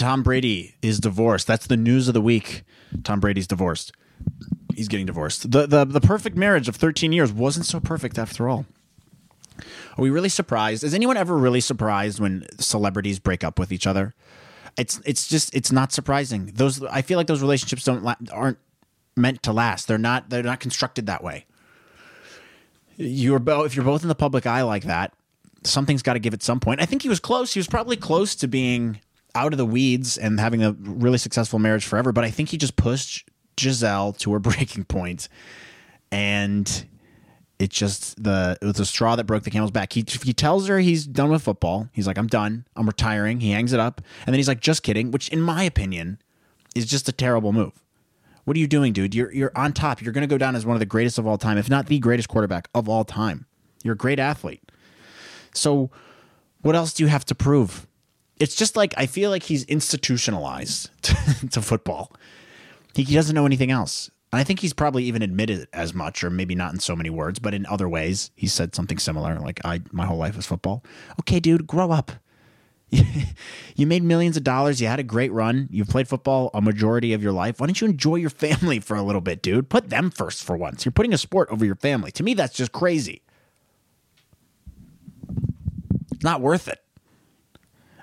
Tom Brady is divorced. That's the news of the week. Tom Brady's divorced. He's getting divorced. The the the perfect marriage of 13 years wasn't so perfect after all. Are we really surprised? Is anyone ever really surprised when celebrities break up with each other? It's it's just it's not surprising. Those I feel like those relationships don't la- aren't meant to last. They're not they're not constructed that way. You're both if you're both in the public eye like that, something's got to give at some point. I think he was close. He was probably close to being out of the weeds and having a really successful marriage forever, but I think he just pushed Gisele to her breaking point and it just the it was the straw that broke the camel's back. He he tells her he's done with football. He's like, I'm done. I'm retiring. He hangs it up, and then he's like, just kidding. Which, in my opinion, is just a terrible move. What are you doing, dude? You're you're on top. You're going to go down as one of the greatest of all time, if not the greatest quarterback of all time. You're a great athlete. So, what else do you have to prove? It's just like I feel like he's institutionalized to, to football. He, he doesn't know anything else. And I think he's probably even admitted as much, or maybe not in so many words, but in other ways, he said something similar. Like, "I my whole life was football." Okay, dude, grow up. you made millions of dollars. You had a great run. You've played football a majority of your life. Why don't you enjoy your family for a little bit, dude? Put them first for once. You're putting a sport over your family. To me, that's just crazy. It's not worth it.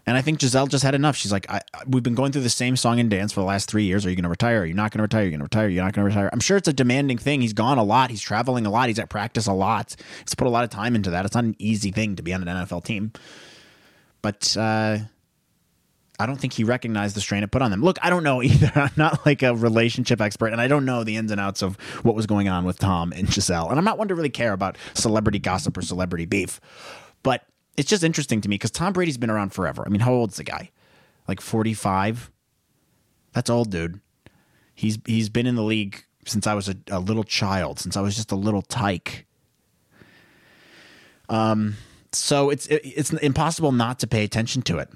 And I think Gisele just had enough. She's like, I, we've been going through the same song and dance for the last three years. Are you going to retire? Are you not going to retire? Are you going to retire? You're not going to retire. I'm sure it's a demanding thing. He's gone a lot. He's traveling a lot. He's at practice a lot. He's put a lot of time into that. It's not an easy thing to be on an NFL team. But uh, I don't think he recognized the strain it put on them. Look, I don't know either. I'm not like a relationship expert, and I don't know the ins and outs of what was going on with Tom and Gisele. And I'm not one to really care about celebrity gossip or celebrity beef. But it's just interesting to me because Tom Brady's been around forever. I mean, how old's the guy? Like 45? That's old, dude. He's he's been in the league since I was a, a little child, since I was just a little tyke. Um, so it's it, it's impossible not to pay attention to it.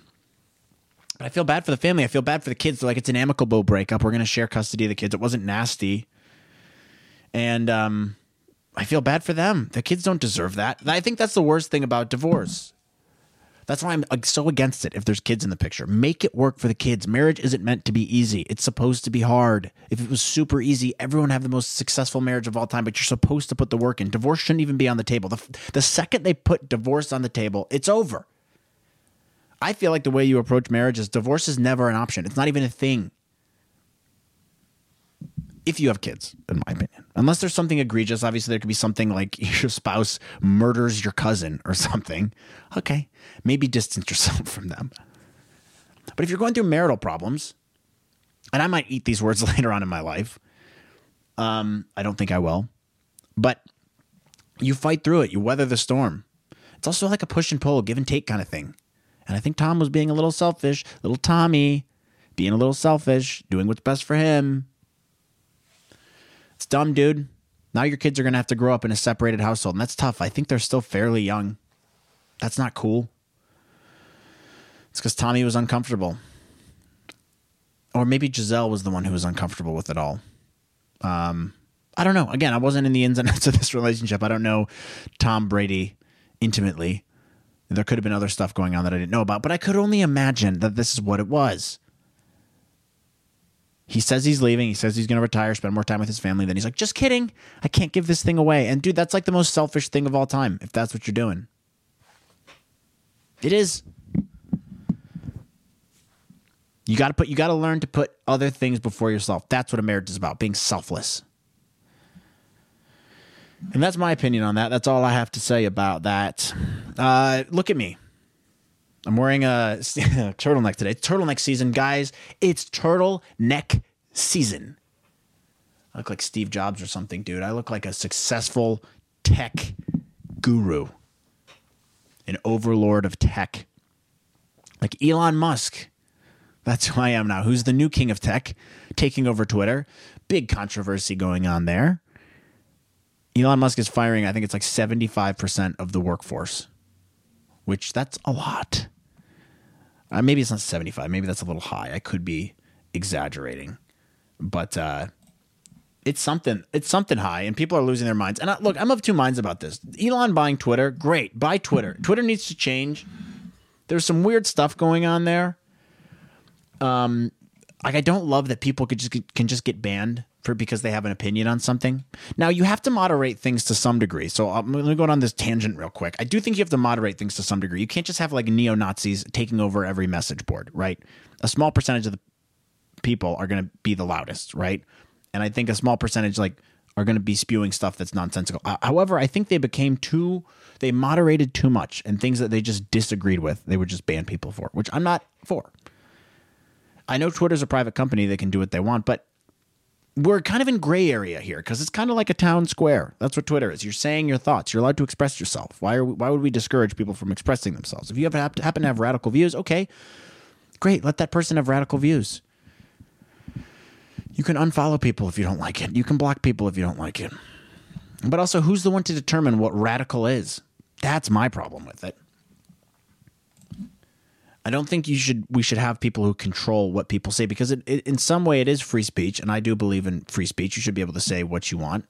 But I feel bad for the family. I feel bad for the kids. They're like, it's an amicable breakup. We're going to share custody of the kids. It wasn't nasty. And um, I feel bad for them. The kids don't deserve that. I think that's the worst thing about divorce. That's why I'm so against it if there's kids in the picture. Make it work for the kids. Marriage isn't meant to be easy. It's supposed to be hard. If it was super easy, everyone have the most successful marriage of all time, but you're supposed to put the work in. Divorce shouldn't even be on the table. The, the second they put divorce on the table, it's over. I feel like the way you approach marriage is divorce is never an option. It's not even a thing if you have kids, in my opinion. Unless there's something egregious, obviously there could be something like your spouse murders your cousin or something. Okay, maybe distance yourself from them. But if you're going through marital problems, and I might eat these words later on in my life, um, I don't think I will, but you fight through it, you weather the storm. It's also like a push and pull, give and take kind of thing. And I think Tom was being a little selfish, little Tommy, being a little selfish, doing what's best for him it's dumb, dude. Now your kids are going to have to grow up in a separated household, and that's tough. I think they're still fairly young. That's not cool. It's because Tommy was uncomfortable. Or maybe Gisele was the one who was uncomfortable with it all. Um, I don't know. Again, I wasn't in the ins and outs of this relationship. I don't know Tom Brady intimately. There could have been other stuff going on that I didn't know about, but I could only imagine that this is what it was. He says he's leaving. He says he's going to retire, spend more time with his family. Then he's like, just kidding. I can't give this thing away. And dude, that's like the most selfish thing of all time, if that's what you're doing. It is. You got to put you got to learn to put other things before yourself. That's what a marriage is about, being selfless. And that's my opinion on that. That's all I have to say about that. Uh, look at me. I'm wearing a turtleneck today. turtleneck season, guys. It's turtleneck season. I look like Steve Jobs or something, dude. I look like a successful tech guru, an overlord of tech, like Elon Musk. That's who I am now. Who's the new king of tech, taking over Twitter? Big controversy going on there. Elon Musk is firing, I think it's like 75% of the workforce which that's a lot. Uh, maybe it's not 75. Maybe that's a little high. I could be exaggerating, but uh, it's something. It's something high, and people are losing their minds. And I, look, I'm of two minds about this. Elon buying Twitter, great. Buy Twitter. Twitter needs to change. There's some weird stuff going on there. Um, like I don't love that people could just can just get banned for because they have an opinion on something. Now you have to moderate things to some degree. So I'm to go on this tangent real quick. I do think you have to moderate things to some degree. You can't just have like neo Nazis taking over every message board, right? A small percentage of the people are going to be the loudest, right? And I think a small percentage like are going to be spewing stuff that's nonsensical. However, I think they became too they moderated too much and things that they just disagreed with, they would just ban people for, which I'm not for. I know Twitter's a private company, they can do what they want, but we're kind of in gray area here because it's kind of like a town square. That's what Twitter is. You're saying your thoughts. You're allowed to express yourself. Why are we, why would we discourage people from expressing themselves? If you happen to have radical views, okay, great. Let that person have radical views. You can unfollow people if you don't like it. You can block people if you don't like it. But also, who's the one to determine what radical is? That's my problem with it. I don't think you should we should have people who control what people say because it, it, in some way it is free speech and I do believe in free speech. You should be able to say what you want.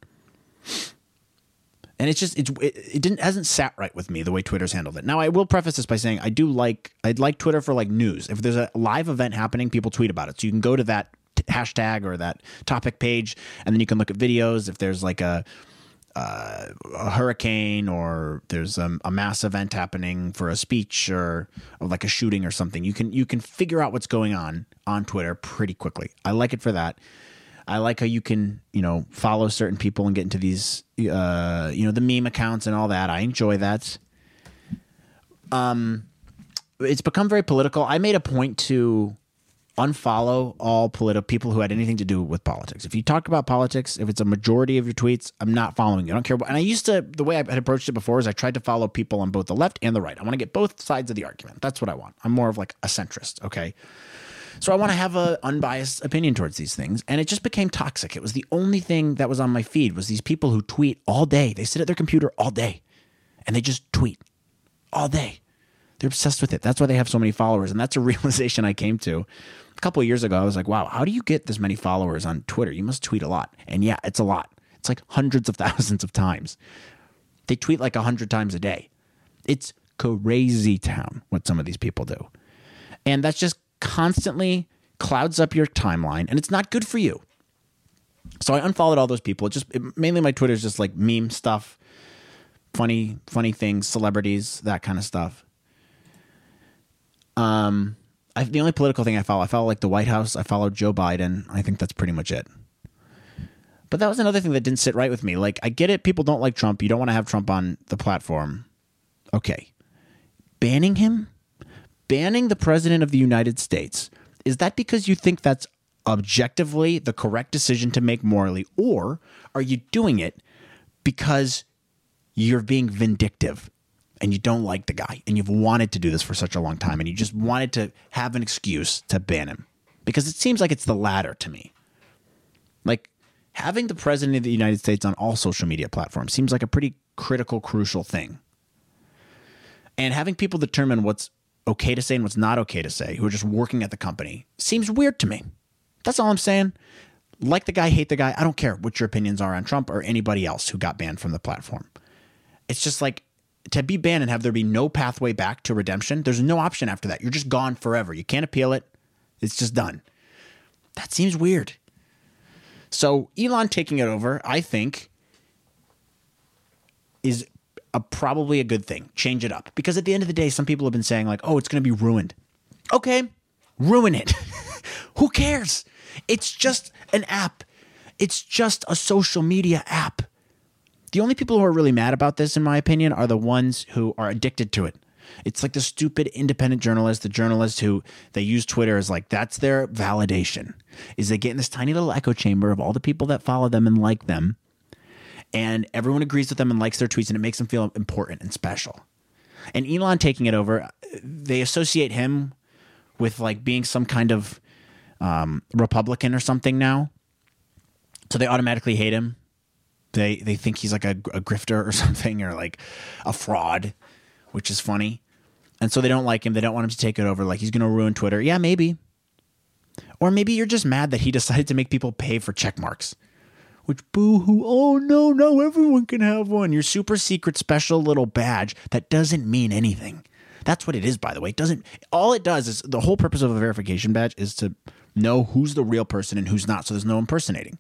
And it's just it's it, it didn't hasn't sat right with me the way Twitter's handled it. Now I will preface this by saying I do like I'd like Twitter for like news. If there's a live event happening, people tweet about it. So you can go to that hashtag or that topic page and then you can look at videos if there's like a uh, a hurricane or there's a, a, mass event happening for a speech or, or, like a shooting or something, you can you can figure out what's going on on Twitter pretty quickly. I like it for that. I like how you can you know follow certain people and get into these uh, you know the meme accounts and all that. I enjoy that. Um, it's become very political. I made a point to unfollow all political people who had anything to do with politics. If you talk about politics, if it's a majority of your tweets, I'm not following you. I don't care. And I used to, the way I had approached it before is I tried to follow people on both the left and the right. I want to get both sides of the argument. That's what I want. I'm more of like a centrist. Okay. So I want to have an unbiased opinion towards these things. And it just became toxic. It was the only thing that was on my feed was these people who tweet all day. They sit at their computer all day and they just tweet all day. They're obsessed with it. That's why they have so many followers. And that's a realization I came to a couple years ago, I was like, wow, how do you get this many followers on Twitter? You must tweet a lot. And yeah, it's a lot. It's like hundreds of thousands of times. They tweet like a hundred times a day. It's crazy town what some of these people do. And that's just constantly clouds up your timeline and it's not good for you. So I unfollowed all those people. It just it, mainly my Twitter is just like meme stuff, funny funny things, celebrities, that kind of stuff. Um I, the only political thing I follow, I follow like the White House. I follow Joe Biden. I think that's pretty much it. But that was another thing that didn't sit right with me. Like, I get it. People don't like Trump. You don't want to have Trump on the platform. Okay. Banning him? Banning the president of the United States. Is that because you think that's objectively the correct decision to make morally? Or are you doing it because you're being vindictive? And you don't like the guy and you've wanted to do this for such a long time and you just wanted to have an excuse to ban him because it seems like it's the latter to me. Like having the president of the United States on all social media platforms seems like a pretty critical, crucial thing. And having people determine what's okay to say and what's not okay to say, who are just working at the company, seems weird to me. That's all I'm saying. Like the guy, hate the guy. I don't care what your opinions are on Trump or anybody else who got banned from the platform. It's just like to be banned and have there be no pathway back to redemption, there's no option after that. You're just gone forever. You can't appeal it. It's just done. That seems weird. So Elon taking it over, I think, is a, probably a good thing. Change it up because at the end of the day, some people have been saying like, "Oh, it's going to be ruined." Okay, ruin it. Who cares? It's just an app. It's just a social media app. The only people who are really mad about this, in my opinion, are the ones who are addicted to it. It's like the stupid independent journalists, the journalists who they use Twitter as like that's their validation. Is they get in this tiny little echo chamber of all the people that follow them and like them, and everyone agrees with them and likes their tweets, and it makes them feel important and special. And Elon taking it over, they associate him with like being some kind of um, Republican or something now. So they automatically hate him they they think he's like a, a grifter or something or like a fraud, which is funny. And so they don't like him. They don't want him to take it over. Like he's going to ruin Twitter. Yeah, maybe. Or maybe you're just mad that he decided to make people pay for check marks. Which boo hoo, oh no, no, everyone can have one. Your super secret special little badge that doesn't mean anything. That's what it is, by the way. It doesn't all it does is the whole purpose of a verification badge is to know who's the real person and who's not, so there's no impersonating.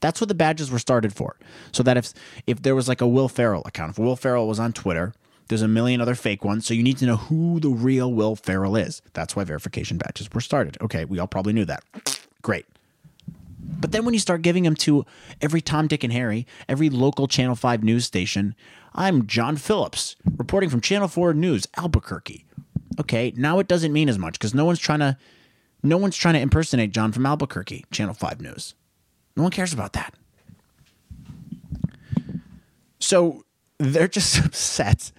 That's what the badges were started for. So that if if there was like a Will Ferrell account, if Will Ferrell was on Twitter, there's a million other fake ones, so you need to know who the real Will Ferrell is. That's why verification badges were started. Okay, we all probably knew that. Great. But then when you start giving them to every Tom, Dick, and Harry, every local Channel 5 news station, I'm John Phillips, reporting from Channel 4 News, Albuquerque. Okay, now it doesn't mean as much because no one's trying to no one's trying to impersonate John from Albuquerque, Channel 5 News. No one cares about that. So they're just upset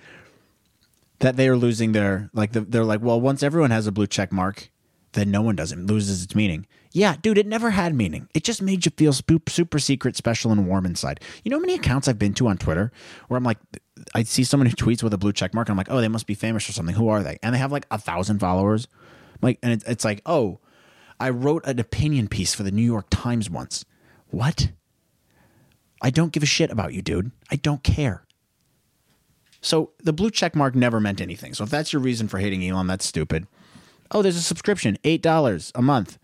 that they are losing their like the, they're like, well, once everyone has a blue check mark, then no one does it loses its meaning. Yeah, dude, it never had meaning. It just made you feel super secret, special, and warm inside. You know how many accounts I've been to on Twitter where I'm like, I see someone who tweets with a blue check mark, and I'm like, oh, they must be famous or something. Who are they? And they have like a thousand followers. Like, and it, it's like, oh, I wrote an opinion piece for the New York Times once. What? I don't give a shit about you, dude. I don't care. So the blue check mark never meant anything. So if that's your reason for hating Elon, that's stupid. Oh, there's a subscription, $8 a month.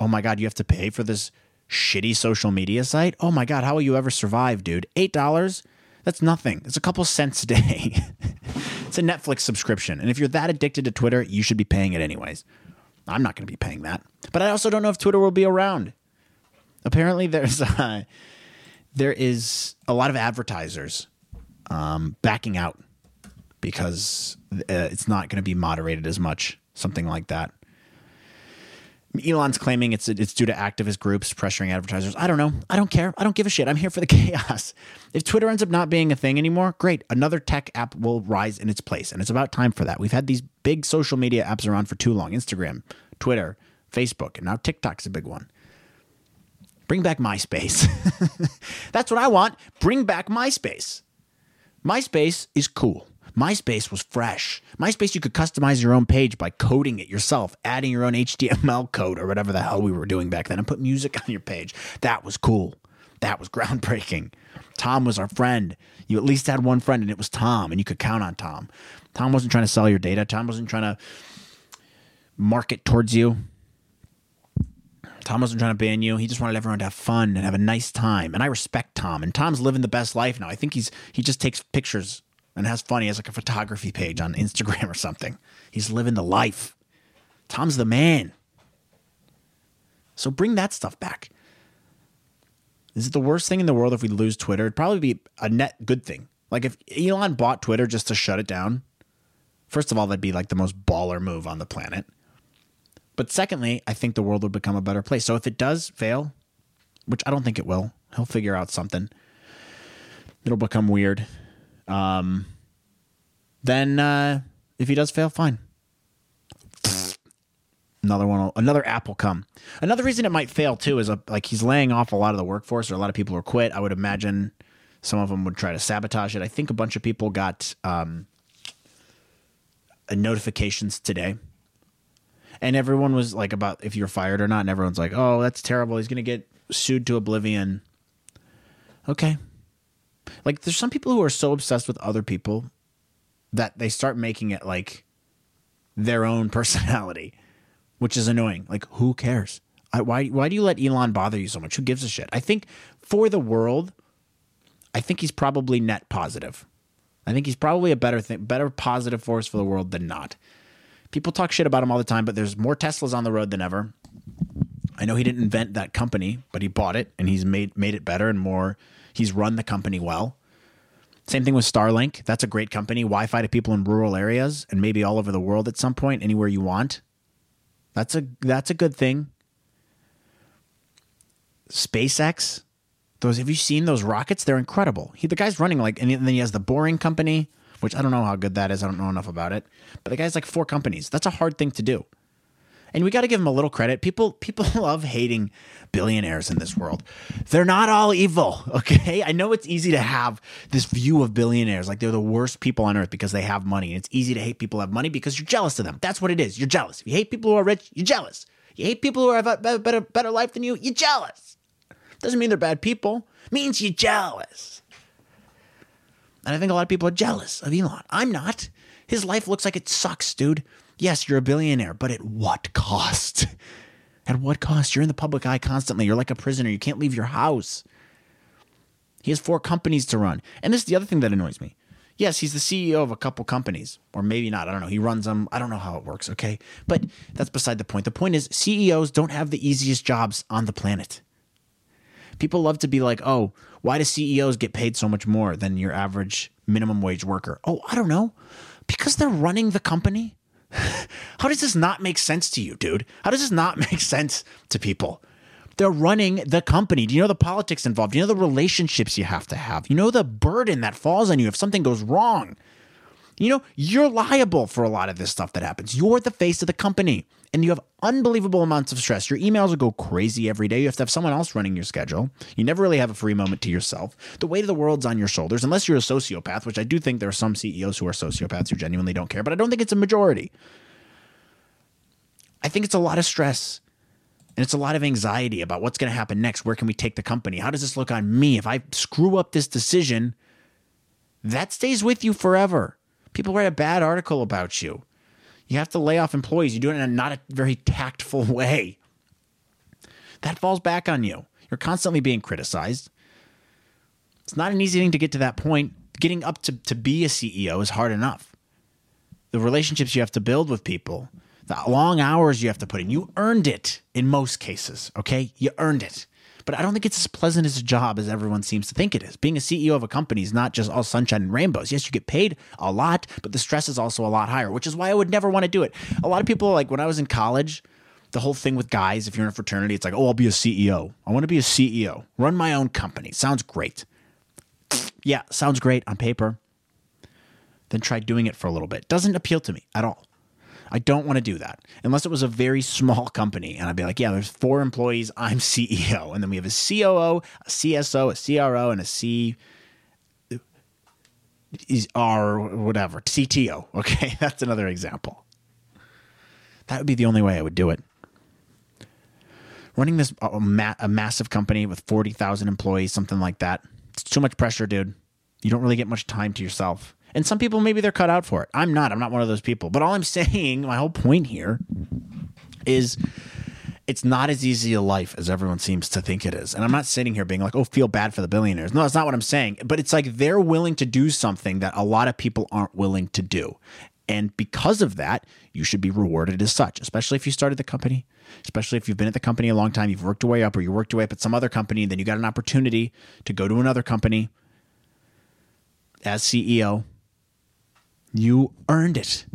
Oh my God, you have to pay for this shitty social media site? Oh my God, how will you ever survive, dude? $8? That's nothing. It's a couple cents a day. it's a Netflix subscription. And if you're that addicted to Twitter, you should be paying it anyways. I'm not going to be paying that. But I also don't know if Twitter will be around. Apparently, there's uh, there is a lot of advertisers um, backing out because uh, it's not going to be moderated as much, something like that. Elon's claiming it's it's due to activist groups pressuring advertisers. I don't know. I don't care. I don't give a shit. I'm here for the chaos. If Twitter ends up not being a thing anymore, great. Another tech app will rise in its place, and it's about time for that. We've had these big social media apps around for too long: Instagram, Twitter, Facebook, and now TikTok's a big one. Bring back MySpace. That's what I want. Bring back MySpace. MySpace is cool. MySpace was fresh. MySpace, you could customize your own page by coding it yourself, adding your own HTML code or whatever the hell we were doing back then, and put music on your page. That was cool. That was groundbreaking. Tom was our friend. You at least had one friend, and it was Tom, and you could count on Tom. Tom wasn't trying to sell your data. Tom wasn't trying to market towards you. Tom wasn't trying to ban you. He just wanted everyone to have fun and have a nice time. And I respect Tom. And Tom's living the best life now. I think he's he just takes pictures and has fun. He has like a photography page on Instagram or something. He's living the life. Tom's the man. So bring that stuff back. Is it the worst thing in the world if we lose Twitter? It'd probably be a net good thing. Like if Elon bought Twitter just to shut it down, first of all, that'd be like the most baller move on the planet. But secondly, I think the world would become a better place. So if it does fail, which I don't think it will, he'll figure out something. It'll become weird. Um, then uh, if he does fail, fine. Another one, another app will come. Another reason it might fail too is a, like he's laying off a lot of the workforce, or a lot of people are quit. I would imagine some of them would try to sabotage it. I think a bunch of people got um, notifications today, and everyone was like about if you're fired or not, and everyone's like, "Oh, that's terrible. He's gonna get sued to oblivion." Okay, like there's some people who are so obsessed with other people that they start making it like their own personality, which is annoying. Like who cares? I, why why do you let Elon bother you so much? Who gives a shit? I think for the world, I think he's probably net positive. I think he's probably a better thing, better positive force for the world than not. People talk shit about him all the time, but there's more Teslas on the road than ever. I know he didn't invent that company, but he bought it and he's made made it better and more He's run the company well. Same thing with Starlink. That's a great company. Wi Fi to people in rural areas and maybe all over the world at some point, anywhere you want. That's a that's a good thing. SpaceX, those have you seen those rockets? They're incredible. He the guy's running like and then he has the Boring Company, which I don't know how good that is. I don't know enough about it. But the guy's like four companies. That's a hard thing to do and we got to give them a little credit. People people love hating billionaires in this world. They're not all evil, okay? I know it's easy to have this view of billionaires like they're the worst people on earth because they have money. And it's easy to hate people who have money because you're jealous of them. That's what it is. You're jealous. If you hate people who are rich, you're jealous. You hate people who have a better better life than you, you're jealous. Doesn't mean they're bad people. Means you're jealous. And I think a lot of people are jealous of Elon. I'm not. His life looks like it sucks, dude. Yes, you're a billionaire, but at what cost? At what cost? You're in the public eye constantly. You're like a prisoner. You can't leave your house. He has four companies to run. And this is the other thing that annoys me. Yes, he's the CEO of a couple companies, or maybe not. I don't know. He runs them. I don't know how it works, okay? But that's beside the point. The point is, CEOs don't have the easiest jobs on the planet. People love to be like, oh, why do CEOs get paid so much more than your average minimum wage worker? Oh, I don't know. Because they're running the company. How does this not make sense to you, dude? How does this not make sense to people? They're running the company. Do you know the politics involved? Do you know the relationships you have to have? You know the burden that falls on you if something goes wrong. You know, you're liable for a lot of this stuff that happens. You're the face of the company and you have unbelievable amounts of stress. Your emails will go crazy every day. You have to have someone else running your schedule. You never really have a free moment to yourself. The weight of the world's on your shoulders, unless you're a sociopath, which I do think there are some CEOs who are sociopaths who genuinely don't care, but I don't think it's a majority. I think it's a lot of stress. And it's a lot of anxiety about what's going to happen next. Where can we take the company? How does this look on me? If I screw up this decision, that stays with you forever. People write a bad article about you. You have to lay off employees. You do it in a not a very tactful way. That falls back on you. You're constantly being criticized. It's not an easy thing to get to that point. Getting up to, to be a CEO is hard enough. The relationships you have to build with people, the long hours you have to put in. You earned it in most cases, okay? You earned it. But I don't think it's as pleasant as a job as everyone seems to think it is. Being a CEO of a company is not just all sunshine and rainbows. Yes, you get paid a lot, but the stress is also a lot higher, which is why I would never want to do it. A lot of people, like when I was in college, the whole thing with guys, if you're in a fraternity, it's like, oh, I'll be a CEO. I want to be a CEO, run my own company. Sounds great. Yeah, sounds great on paper. Then try doing it for a little bit. Doesn't appeal to me at all. I don't want to do that unless it was a very small company. And I'd be like, yeah, there's four employees. I'm CEO. And then we have a COO, a CSO, a CRO, and a C is R whatever CTO. Okay, that's another example. That would be the only way I would do it. Running this a, ma- a massive company with forty thousand employees, something like that, it's too much pressure, dude. You don't really get much time to yourself. And some people, maybe they're cut out for it. I'm not. I'm not one of those people. But all I'm saying, my whole point here is it's not as easy a life as everyone seems to think it is. And I'm not sitting here being like, oh, feel bad for the billionaires. No, that's not what I'm saying. But it's like they're willing to do something that a lot of people aren't willing to do. And because of that, you should be rewarded as such, especially if you started the company, especially if you've been at the company a long time, you've worked your way up, or you worked your way up at some other company, and then you got an opportunity to go to another company as CEO you earned it.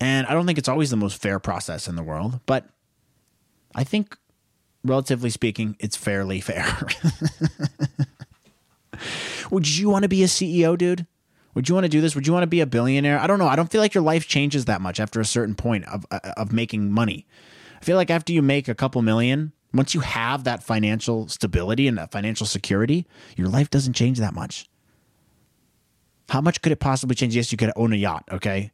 And I don't think it's always the most fair process in the world, but I think, relatively speaking, it's fairly fair. Would you want to be a CEO, dude? Would you want to do this? Would you want to be a billionaire? I don't know. I don't feel like your life changes that much after a certain point of uh, of making money. I feel like after you make a couple million, once you have that financial stability and that financial security, your life doesn't change that much. How much could it possibly change? Yes, you could own a yacht, okay?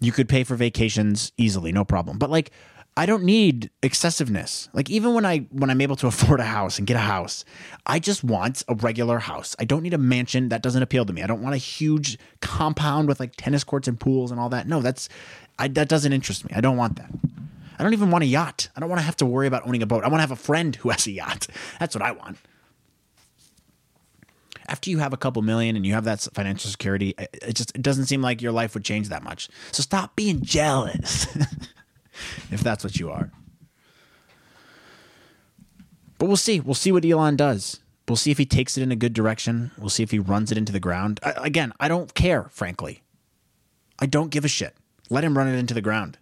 You could pay for vacations easily, no problem. But like I don't need excessiveness. Like even when I when I'm able to afford a house and get a house, I just want a regular house. I don't need a mansion. That doesn't appeal to me. I don't want a huge compound with like tennis courts and pools and all that. No, that's I, that doesn't interest me. I don't want that. I don't even want a yacht. I don't want to have to worry about owning a boat. I want to have a friend who has a yacht. That's what I want after you have a couple million and you have that financial security, it just it doesn't seem like your life would change that much. So stop being jealous if that's what you are. But we'll see. We'll see what Elon does. We'll see if he takes it in a good direction. We'll see if he runs it into the ground. I, again, I don't care, frankly. I don't give a shit. Let him run it into the ground.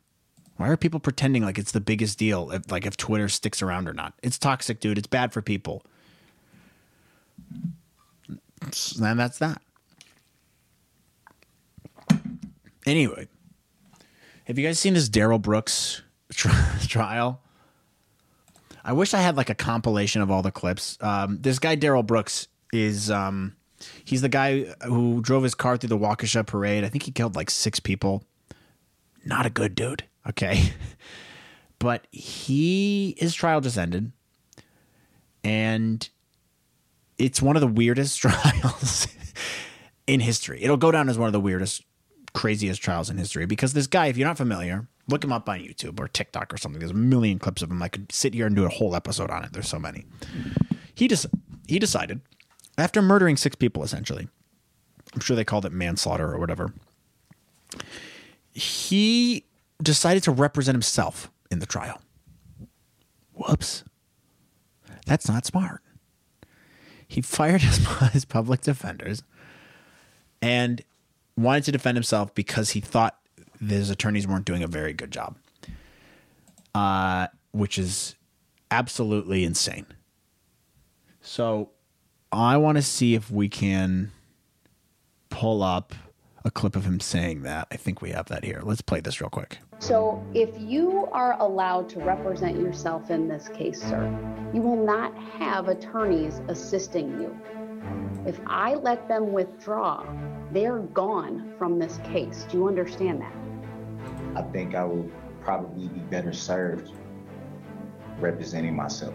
Why are people pretending like it's the biggest deal if like if Twitter sticks around or not? It's toxic, dude. It's bad for people and that's that. Anyway, have you guys seen this Darrell Brooks trial? I wish I had like a compilation of all the clips. Um, this guy Darrell Brooks is um, he's the guy who drove his car through the Waukesha parade. I think he killed like six people. Not a good dude. Okay, but he his trial just ended, and it's one of the weirdest trials. in history. It'll go down as one of the weirdest, craziest trials in history because this guy, if you're not familiar, look him up on YouTube or TikTok or something. There's a million clips of him. I could sit here and do a whole episode on it. There's so many. He just he decided after murdering six people essentially. I'm sure they called it manslaughter or whatever. He decided to represent himself in the trial. Whoops. That's not smart. He fired his, his public defenders and wanted to defend himself because he thought his attorneys weren't doing a very good job, uh, which is absolutely insane. So I want to see if we can pull up a clip of him saying that. I think we have that here. Let's play this real quick. So, if you are allowed to represent yourself in this case, sir, you will not have attorneys assisting you. If I let them withdraw, they're gone from this case. Do you understand that? I think I will probably be better served representing myself.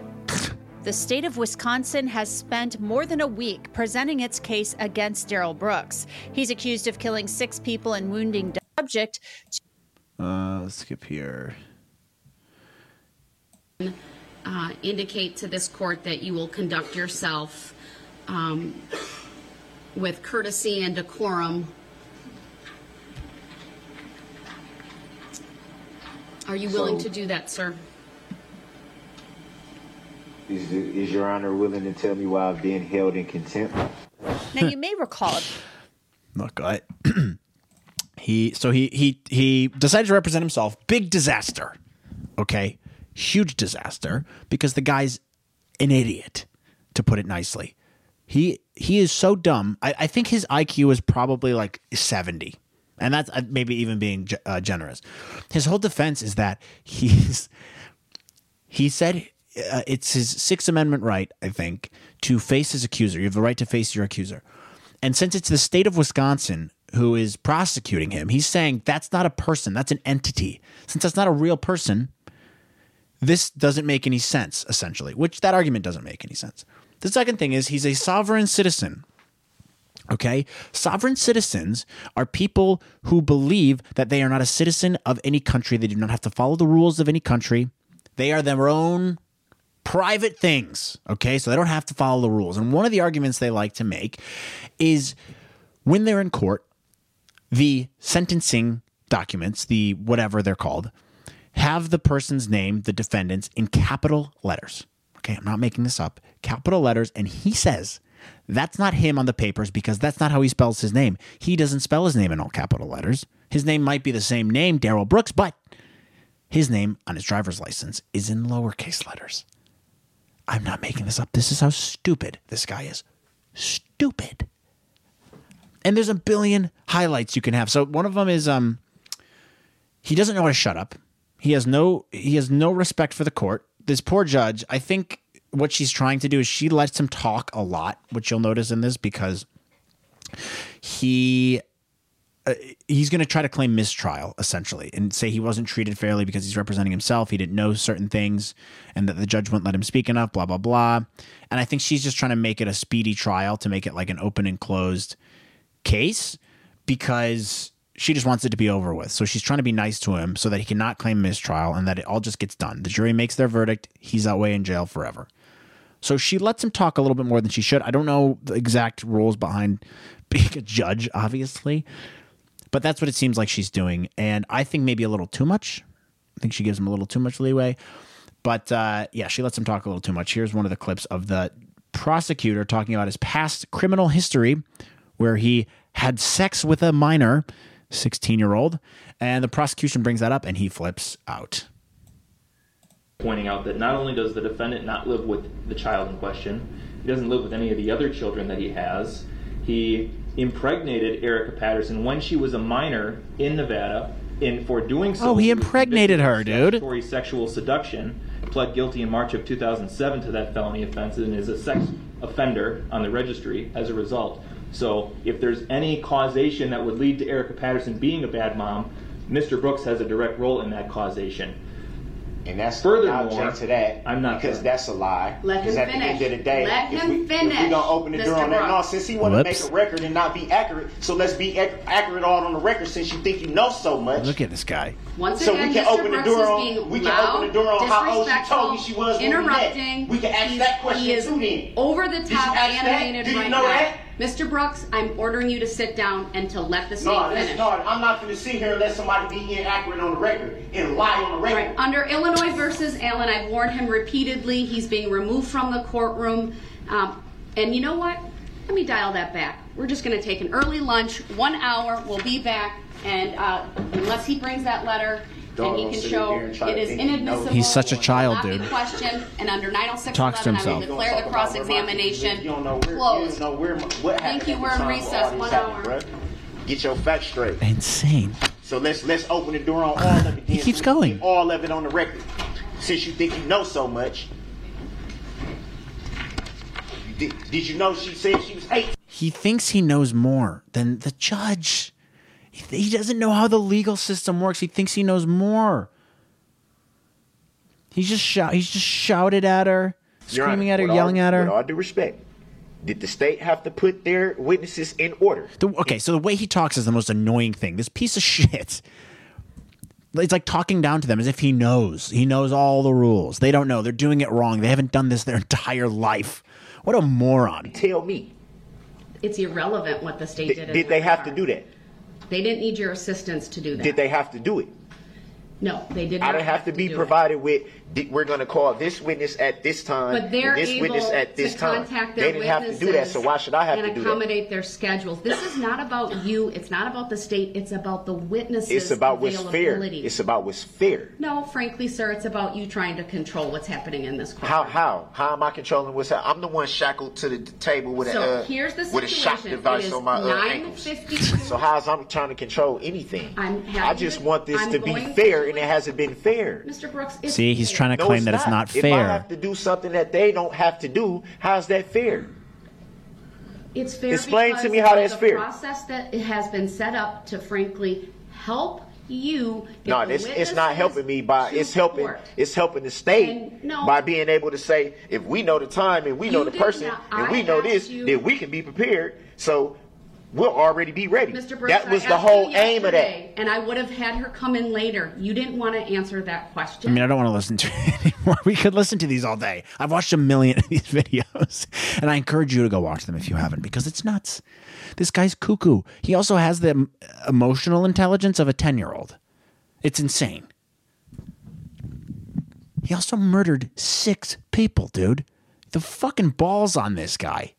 The state of Wisconsin has spent more than a week presenting its case against Darrell Brooks. He's accused of killing six people and wounding subject. Uh, let's skip here. Uh, indicate to this court that you will conduct yourself um, with courtesy and decorum. Are you willing So- to do that, sir? Is, is Your Honor willing to tell me why I've been held in contempt? Now, you may recall Look, I, he so he he he decided to represent himself. Big disaster. Okay, huge disaster because the guy's an idiot, to put it nicely. He he is so dumb. I, I think his IQ is probably like seventy, and that's uh, maybe even being uh, generous. His whole defense is that he's he said uh, it's his Sixth Amendment right, I think, to face his accuser. You have the right to face your accuser. And since it's the state of Wisconsin who is prosecuting him, he's saying that's not a person, that's an entity. Since that's not a real person, this doesn't make any sense, essentially, which that argument doesn't make any sense. The second thing is he's a sovereign citizen. Okay? Sovereign citizens are people who believe that they are not a citizen of any country. They do not have to follow the rules of any country. They are their own private things. Okay? So they don't have to follow the rules. And one of the arguments they like to make is when they're in court, the sentencing documents, the whatever they're called, have the person's name, the defendant's, in capital letters. Okay, I'm not making this up. Capital letters. And he says that's not him on the papers because that's not how he spells his name. He doesn't spell his name in all capital letters. His name might be the same name, Darrell Brooks, but his name on his driver's license is in lowercase letters. I'm not making this up. This is how stupid this guy is. Stupid. And there's a billion highlights you can have. So one of them is um he doesn't know how to shut up. He has no he has no respect for the court. This poor judge, I think what she's trying to do is she lets him talk a lot, which you'll notice in this because he uh, he's going to try to claim mistrial essentially and say he wasn't treated fairly because he's representing himself. He didn't know certain things and that the judge wouldn't let him speak enough, blah, blah, blah. And I think she's just trying to make it a speedy trial to make it like an open and closed case because she just wants it to be over with. So she's trying to be nice to him so that he cannot claim mistrial and that it all just gets done. The jury makes their verdict. He's that way in jail forever. So she lets him talk a little bit more than she should. I don't know the exact rules behind being a judge, obviously, but that's what it seems like she's doing. And I think maybe a little too much. I think she gives him a little too much leeway. But uh, yeah, she lets him talk a little too much. Here's one of the clips of the prosecutor talking about his past criminal history, where he had sex with a minor, 16 year old. And the prosecution brings that up and he flips out. pointing out that not only does the defendant not live with the child in question, he doesn't live with any of the other children that he has. He impregnated Erica Patterson when she was a minor in Nevada. And for doing so, Oh, he impregnated her, dude. statutory sexual seduction. Pled guilty in March of 2007 to that felony offense and is a sex offender on the registry as a result. So, if there's any causation that would lead to Erica Patterson being a bad mom, Mr. Brooks has a direct role in that causation And that's Furthermore, object to that. I'm not because done. that's a lie. Let Because him at the end finish. of the day, Let if him we, If finish, we gonna open the door Mr. on that, no, Brooks. since he want to make a record and not be accurate, so let's be ac- accurate all on the record. Since you think you know so much, Look at this guy. Once So again, we can Mr. open the Brooks door is on- being we can loud, open the door on how old she told me she disrespectful, was when we met. interrupting. We can ask He's- that question he is too. Over the top, ask that? animated Do you right know now. that? Mr. Brooks, I'm ordering you to sit down and to let the state no, finish. not. I'm not going to sit here and let somebody be inaccurate on the record and lie on the record. Right. Under Illinois versus Allen, I've warned him repeatedly. He's being removed from the courtroom. Um, and you know what? Let me dial that back. We're just going to take an early lunch, one hour. We'll be back. And uh, unless he brings that letter and he don't can sit show here and try it to is think he knows. inadmissible. He's such a will child, not be dude. questioned. And under oh Talks to 90611, I will himself. declare the cross examination You don't know where, closed. You don't know where, what Thank happened you. at We're the in time recess. all this One happened, hour. bruh. Get your facts straight. Insane. So let's let's open the door on all of it. He then, keeps so we can going. get All of it on the record. Since you think you know so much. Did, did you know she said she was eight? He thinks he knows more than the judge. He, he doesn't know how the legal system works. He thinks he knows more. He just shout. He's just shouted at her, screaming Honor, at her, with all- yelling at With her. all due respect, did the state have to put their witnesses in order? The, okay, so the way he talks is the most annoying thing. This piece of shit. It's like talking down to them as if he knows. He knows all the rules. They don't know. They're doing it wrong. They haven't done this their entire life. What a moron. Tell me, It's irrelevant what the state did, did. did they have to do that? They didn't need your assistance to do that. Did they have to do it? No, they did not. I don't have to be do it. provided with. We're going to call this witness at this time. But they're this able witness at this to time. contact They didn't have to do that, so why should I have and to do that? accommodate their schedules. This is not about you. It's not about the state. It's about the witnesses. It's about what's fair. It's about what's fair. no, frankly, sir, it's about you trying to control what's happening in this court. How how how am I controlling what's happening? I'm the one shackled to the table with So a uh, here's the with a shock device on my uh, ankles. 9:52. So how's I'm trying to control anything? I'm I just to- want this I'm to be fair, to- and it hasn't been fair. Mr. Brooks, it's See, he's fair. trying to No, claim that it's not fair. If I have to do something that they don't have to do, how's that fair? It's fair. Explain to me how of that's the fair. Process that has been set up to, frankly, help you. No, it's it's not helping me by it's helping court. it's helping the state no. by being able to say if we know the time and we know the person not- and we I know this, you- then we can be prepared. So we'll already be ready. Mr. Brooks, that was I the whole aim of that. And I would have had her come in later. You didn't want to answer that question. I mean, I don't want to listen to it anymore. We could listen to these all day. I've watched a million of these videos, and I encourage you to go watch them if you haven't, because it's nuts. This guy's cuckoo. He also has the emotional intelligence of a 10 year old. It's insane. He also murdered six people, dude. The fucking balls on this guy.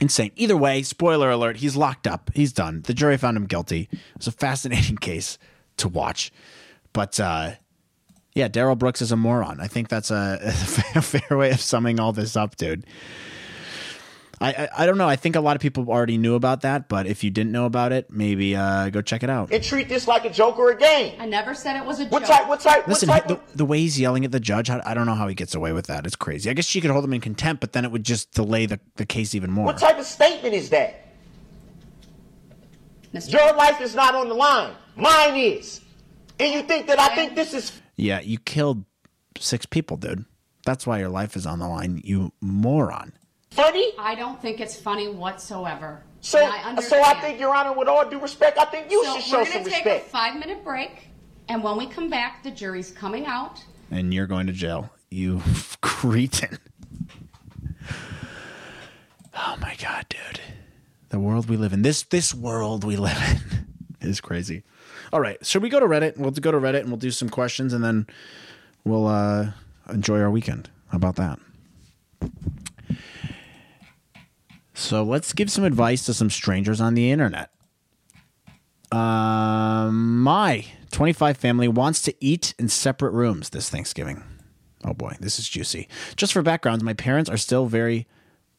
Insane. Either way, spoiler alert, he's locked up. He's done. The jury found him guilty. It was a fascinating case to watch. But uh, yeah, Darrell Brooks is a moron. I think that's a, a fair way of summing all this up, dude. I, I I don't know. I think a lot of people already knew about that, but if you didn't know about it, maybe uh, go check it out. And treat this like a joke or a game. I never said it was a What joke. type? What type? Listen, what type? the, of, the way he's yelling at the judge, I, I don't know how he gets away with that. It's crazy. I guess she could hold him in contempt, but then it would just delay the, the case even more. what type of statement is that? Mr. Your life is not on the line. Mine is. And you think that I think this is Yeah, you killed six people, dude. That's why your life is on the line, you moron. Funny? I don't think it's funny whatsoever. So, I so I understand. think, Your Honor, with all due respect, I think you so should show some respect. we're gonna take a five-minute break, and when we come back, the jury's coming out. And you're going to jail, you cretin. Oh my god, dude. The world we live in. This this world we live in is crazy. All right, should we go to Reddit? We'll go to Reddit and we'll do some questions and then we'll uh, enjoy our weekend. How about that? So let's give some advice to some strangers on the internet. Um, my 25 family wants to eat in separate rooms this Thanksgiving. Oh boy, this is juicy. Just for backgrounds, my parents are still very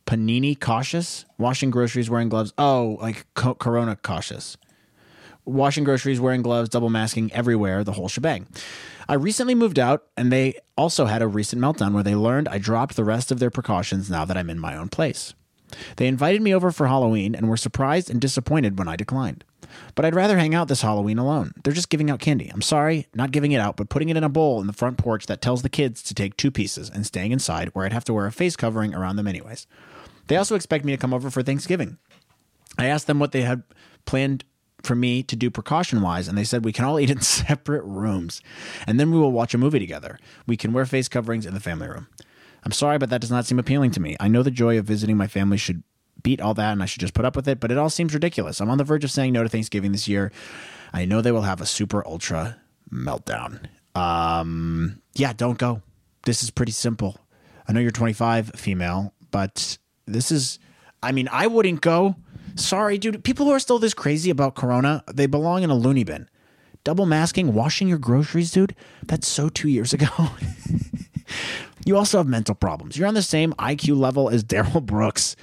panini cautious, washing groceries, wearing gloves. Oh, like co- corona cautious. Washing groceries, wearing gloves, double masking everywhere, the whole shebang. I recently moved out and they also had a recent meltdown where they learned I dropped the rest of their precautions now that I'm in my own place. They invited me over for Halloween and were surprised and disappointed when I declined. But I'd rather hang out this Halloween alone. They're just giving out candy. I'm sorry, not giving it out, but putting it in a bowl in the front porch that tells the kids to take two pieces and staying inside where I'd have to wear a face covering around them anyways. They also expect me to come over for Thanksgiving. I asked them what they had planned for me to do precaution wise, and they said we can all eat in separate rooms. And then we will watch a movie together. We can wear face coverings in the family room. I'm sorry, but that does not seem appealing to me. I know the joy of visiting my family should beat all that and I should just put up with it, but it all seems ridiculous. I'm on the verge of saying no to Thanksgiving this year. I know they will have a super ultra meltdown. Um, yeah, don't go. This is pretty simple. I know you're 25, female, but this is, I mean, I wouldn't go. Sorry, dude. People who are still this crazy about Corona, they belong in a loony bin. Double masking, washing your groceries, dude. That's so two years ago. you also have mental problems. You're on the same IQ level as Darrell Brooks.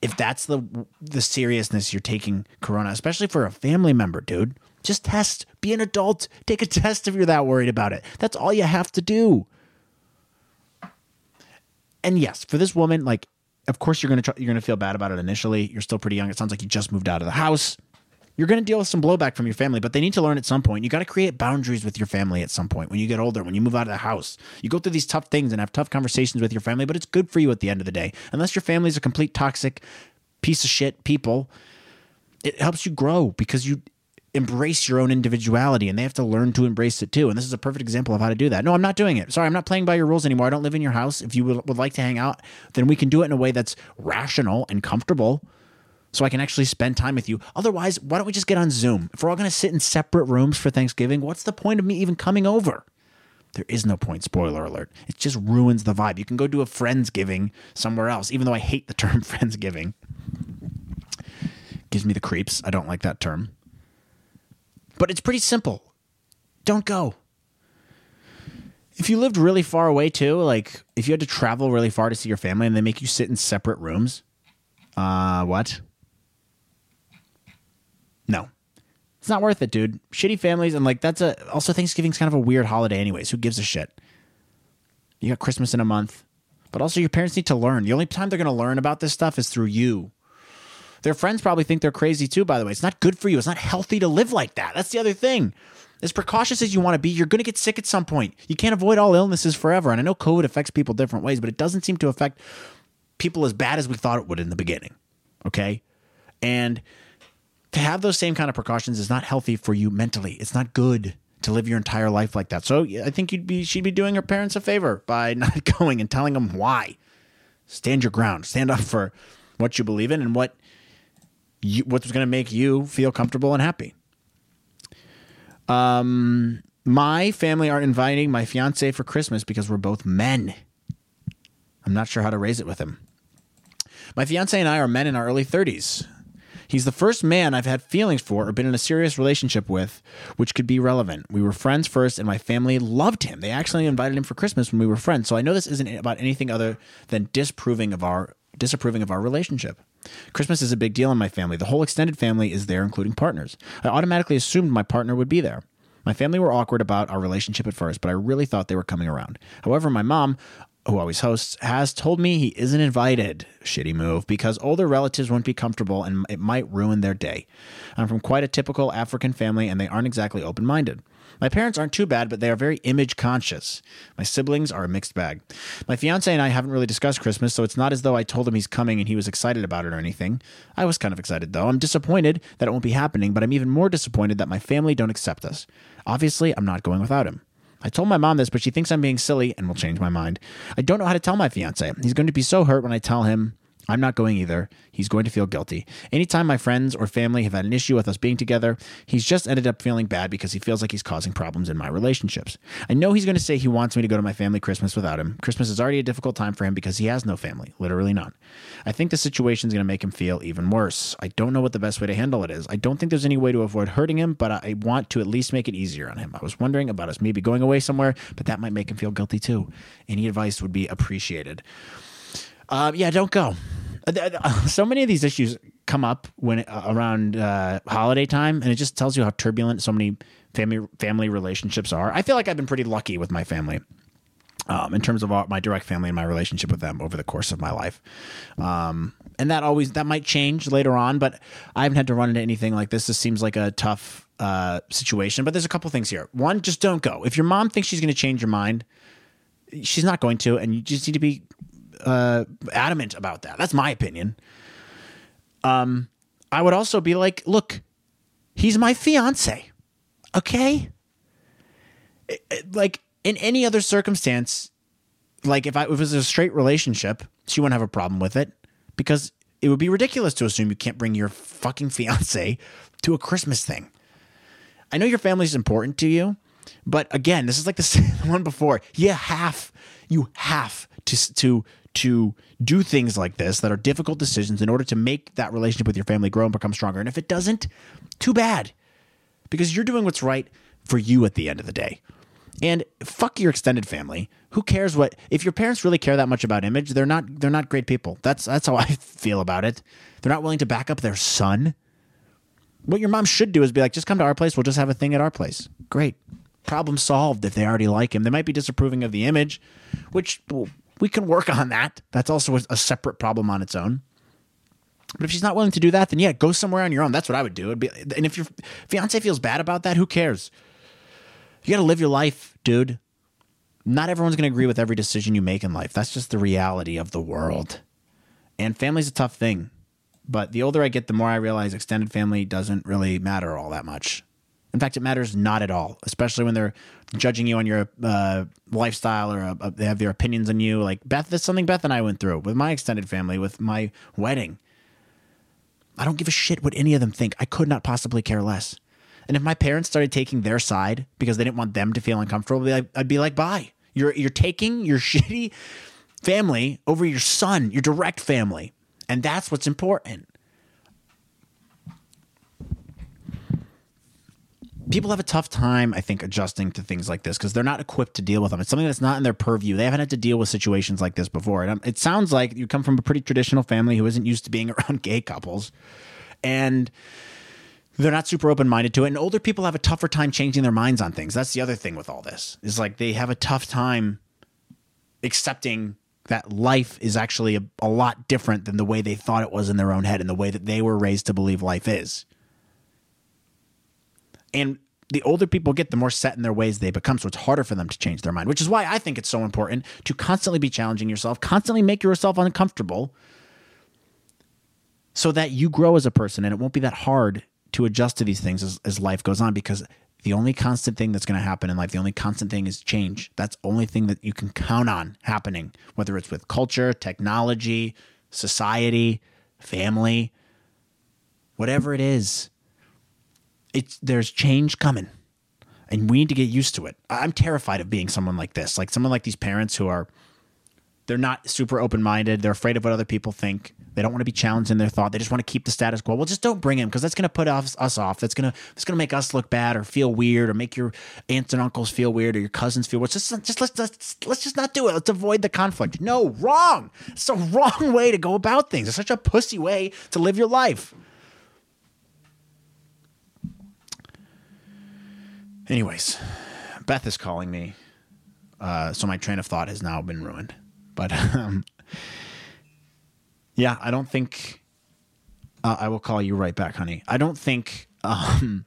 If that's the the seriousness you're taking Corona, especially for a family member, dude, just test. Be an adult. Take a test if you're that worried about it. That's all you have to do. And yes, for this woman, like, of course you're gonna try, you're gonna feel bad about it initially. You're still pretty young. It sounds like you just moved out of the house. You're gonna deal with some blowback from your family, but they need to learn at some point. You got to create boundaries with your family at some point when you get older. When you move out of the house, you go through these tough things and have tough conversations with your family. But it's good for you at the end of the day, unless your family's a complete toxic piece of shit people. It helps you grow because you embrace your own individuality and they have to learn to embrace it too. And this is a perfect example of how to do that. No, I'm not doing it. Sorry, I'm not playing by your rules anymore. I don't live in your house. If you would like to hang out, then we can do it in a way that's rational and comfortable so I can actually spend time with you. Otherwise, why don't we just get on Zoom? If we're all going to sit in separate rooms for Thanksgiving, what's the point of me even coming over? There is no point, spoiler alert. It just ruins the vibe. You can go do a Friendsgiving somewhere else, even though I hate the term Friendsgiving. Gives me the creeps. I don't like that term. But it's pretty simple. Don't go. If you lived really far away too, like if you had to travel really far to see your family and they make you sit in separate rooms, uh, what? No. It's not worth it, dude. Shitty families and like that's a also Thanksgiving's kind of a weird holiday anyways. Who gives a shit? You got Christmas in a month. But also your parents need to learn. The only time they're going to learn about this stuff is through you. Their friends probably think they're crazy too, by the way. It's not good for you. It's not healthy to live like that. That's the other thing. As precautious as you want to be, you're going to get sick at some point. You can't avoid all illnesses forever. And I know COVID affects people different ways, but it doesn't seem to affect people as bad as we thought it would in the beginning. Okay? And to have those same kind of precautions is not healthy for you mentally. It's not good to live your entire life like that. So I think you'd be she'd be doing her parents a favor by not going and telling them why. Stand your ground. Stand up for what you believe in and what you, what's going to make you feel comfortable and happy. Um, my family aren't inviting my fiance for Christmas because we're both men. I'm not sure how to raise it with him. My fiance and I are men in our early 30s. He's the first man I've had feelings for or been in a serious relationship with, which could be relevant. We were friends first, and my family loved him. They actually invited him for Christmas when we were friends. So I know this isn't about anything other than disproving of our disapproving of our relationship. Christmas is a big deal in my family. The whole extended family is there, including partners. I automatically assumed my partner would be there. My family were awkward about our relationship at first, but I really thought they were coming around. However, my mom, who always hosts, has told me he isn't invited. Shitty move, because older relatives won't be comfortable and it might ruin their day. I'm from quite a typical African family and they aren't exactly open minded. My parents aren't too bad, but they are very image conscious. My siblings are a mixed bag. My fiance and I haven't really discussed Christmas, so it's not as though I told him he's coming and he was excited about it or anything. I was kind of excited though. I'm disappointed that it won't be happening, but I'm even more disappointed that my family don't accept us. Obviously, I'm not going without him. I told my mom this, but she thinks I'm being silly and will change my mind. I don't know how to tell my fiance. He's going to be so hurt when I tell him I'm not going either. He's going to feel guilty. Anytime my friends or family have had an issue with us being together, he's just ended up feeling bad because he feels like he's causing problems in my relationships. I know he's going to say he wants me to go to my family Christmas without him. Christmas is already a difficult time for him because he has no family, literally none. I think the situation is going to make him feel even worse. I don't know what the best way to handle it is. I don't think there's any way to avoid hurting him, but I want to at least make it easier on him. I was wondering about us maybe going away somewhere, but that might make him feel guilty too. Any advice would be appreciated. Uh, yeah, don't go. Uh, so many of these issues come up when uh, around uh, holiday time, and it just tells you how turbulent so many family family relationships are. I feel like I've been pretty lucky with my family. Um, in terms of my direct family and my relationship with them over the course of my life, um, and that always that might change later on. But I haven't had to run into anything like this. This seems like a tough uh, situation. But there's a couple things here. One, just don't go. If your mom thinks she's going to change your mind, she's not going to, and you just need to be uh, adamant about that. That's my opinion. Um, I would also be like, look, he's my fiance, okay? Like in any other circumstance, like if I if it was a straight relationship, she wouldn't have a problem with it because it would be ridiculous to assume you can't bring your fucking fiance to a Christmas thing. I know your family's important to you, but again, this is like the same one before. You have you have to to to do things like this that are difficult decisions in order to make that relationship with your family grow and become stronger. And if it doesn't, too bad. Because you're doing what's right for you at the end of the day. And fuck your extended family. Who cares what if your parents really care that much about image, they're not they're not great people. That's that's how I feel about it. They're not willing to back up their son. What your mom should do is be like, just come to our place, we'll just have a thing at our place. Great. Problem solved if they already like him. They might be disapproving of the image, which we can work on that. That's also a, separate problem on its own. But if she's not willing to do that, then yeah, go somewhere on your own. That's what I would do. It'd be, and if your fiance feels bad about that, who cares? You got to live your life, dude. Not everyone's going to agree with every decision you make in life. That's just the reality of the world. And family's a tough thing. But the older I get, the more I realize extended family doesn't really matter all that much. In fact, it matters not at all, especially when they're judging you on your uh, lifestyle or uh, they have their opinions on you. Like Beth, that's something Beth and I went through with my extended family, with my wedding. I don't give a shit what any of them think. I could not possibly care less. And if my parents started taking their side because they didn't want them to feel uncomfortable, I'd be like, I'd be like bye. You're you're taking your shitty family over your son, your direct family. And that's what's important. People have a tough time, I think, adjusting to things like this because they're not equipped to deal with them. It's something that's not in their purview. They haven't had to deal with situations like this before. And it sounds like you come from a pretty traditional family who isn't used to being around gay couples. And they're not super open minded to it. And older people have a tougher time changing their minds on things. That's the other thing with all this is like they have a tough time accepting that life is actually a, a lot different than the way they thought it was in their own head and the way that they were raised to believe life is. And the older people get, the more set in their ways they become. So it's harder for them to change their mind, which is why I think it's so important to constantly be challenging yourself, constantly make yourself uncomfortable so that you grow as a person and it won't be that hard to adjust to these things as, as life goes on because the only constant thing that's going to happen in life, the only constant thing is change. That's the only thing that you can count on happening, whether it's with culture, technology, society, family, whatever it is. It's there's change coming. And we need to get used to it. I'm terrified of being someone like this, like someone like these parents who are they're not super open-minded. They're afraid of what other people think. They don't want to be challenged in their thought. They just want to keep the status quo. Well, just don't bring him because that's going to put us, us off. That's going to that's going to make us look bad or feel weird or make your aunts and uncles feel weird or your cousins feel weird. Just just let's let's, let's just not do it. Let's avoid the conflict. No, wrong. It's a wrong way to go about things. It's such a pussy way to live your life. Anyways, Beth is calling me, uh, so my train of thought has now been ruined. But um, yeah, I don't think uh, I will call you right back, honey. I don't think um,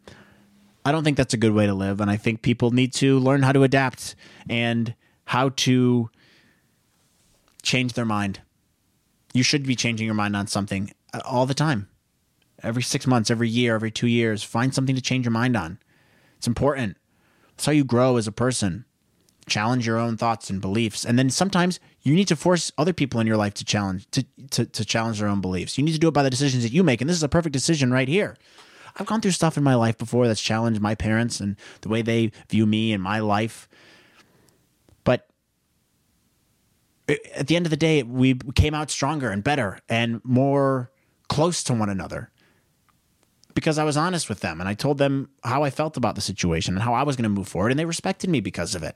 I don't think that's a good way to live, and I think people need to learn how to adapt and how to change their mind. You should be changing your mind on something uh, all the time. Every six months, every year, every two years, find something to change your mind on. It's important. It's how you grow as a person. Challenge your own thoughts and beliefs. And then sometimes you need to force other people in your life to challenge to, to, to challenge their own beliefs. You need to do it by the decisions that you make. And this is a perfect decision right here. I've gone through stuff in my life before that's challenged my parents and the way they view me and my life. But at the end of the day, we came out stronger and better and more close to one another because I was honest with them and I told them how I felt about the situation and how I was going to move forward, and they respected me because of it.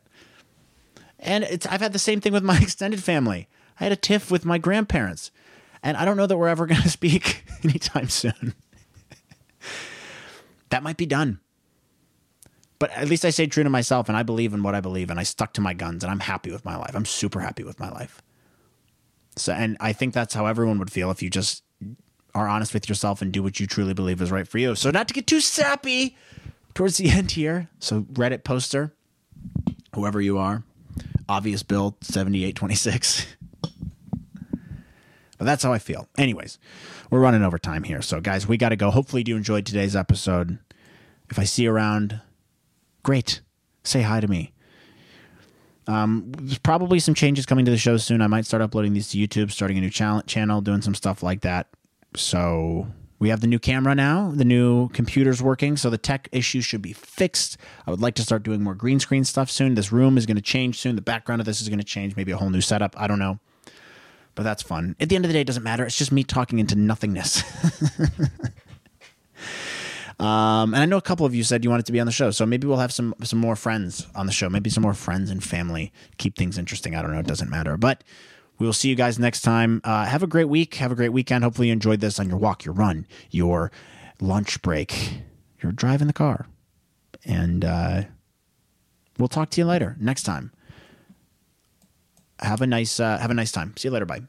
And I've had the same thing with my extended family. I had a tiff with my grandparents, and I don't know that we're ever going to speak anytime soon. that might be done. But at least I stayed true to myself and I believe in what I believe and I stuck to my guns and I'm happy with my life. I'm super happy with my life. So and I think that's how everyone would feel if you just are honest with yourself and do what you truly believe is right for you. So, not to get too sappy towards the end here. So, Reddit poster, whoever you are, obvious build 7826. But that's how I feel. Anyways, we're running over time here. So, guys, we got to go. Hopefully, you enjoyed today's episode. If I see you around, great. Say hi to me. Um, there's probably some changes coming to the show soon. I might start uploading these to YouTube, starting a new channel, channel, doing some stuff like that. So we have the new camera now. The new computer's working, so the tech issues should be fixed. I would like to start doing more green screen stuff soon. This room is going to change soon. The background of this is going to change. Maybe a whole new setup. I don't know, but that's fun. At the end of the day, it doesn't matter. It's just me talking into nothingness. Um, and I know a couple of you said you wanted to be on the show, so maybe we'll have some some more friends on the show. Maybe some more friends and family. Keep things interesting. I don't know. It doesn't matter. But we will see you guys next time. Uh, have a great week. Have a great weekend. Hopefully you enjoyed this on your walk, your run, your lunch break, your drive in the car, and uh, we'll talk to you later next time. Have a nice uh, have a nice time. See you later. Bye.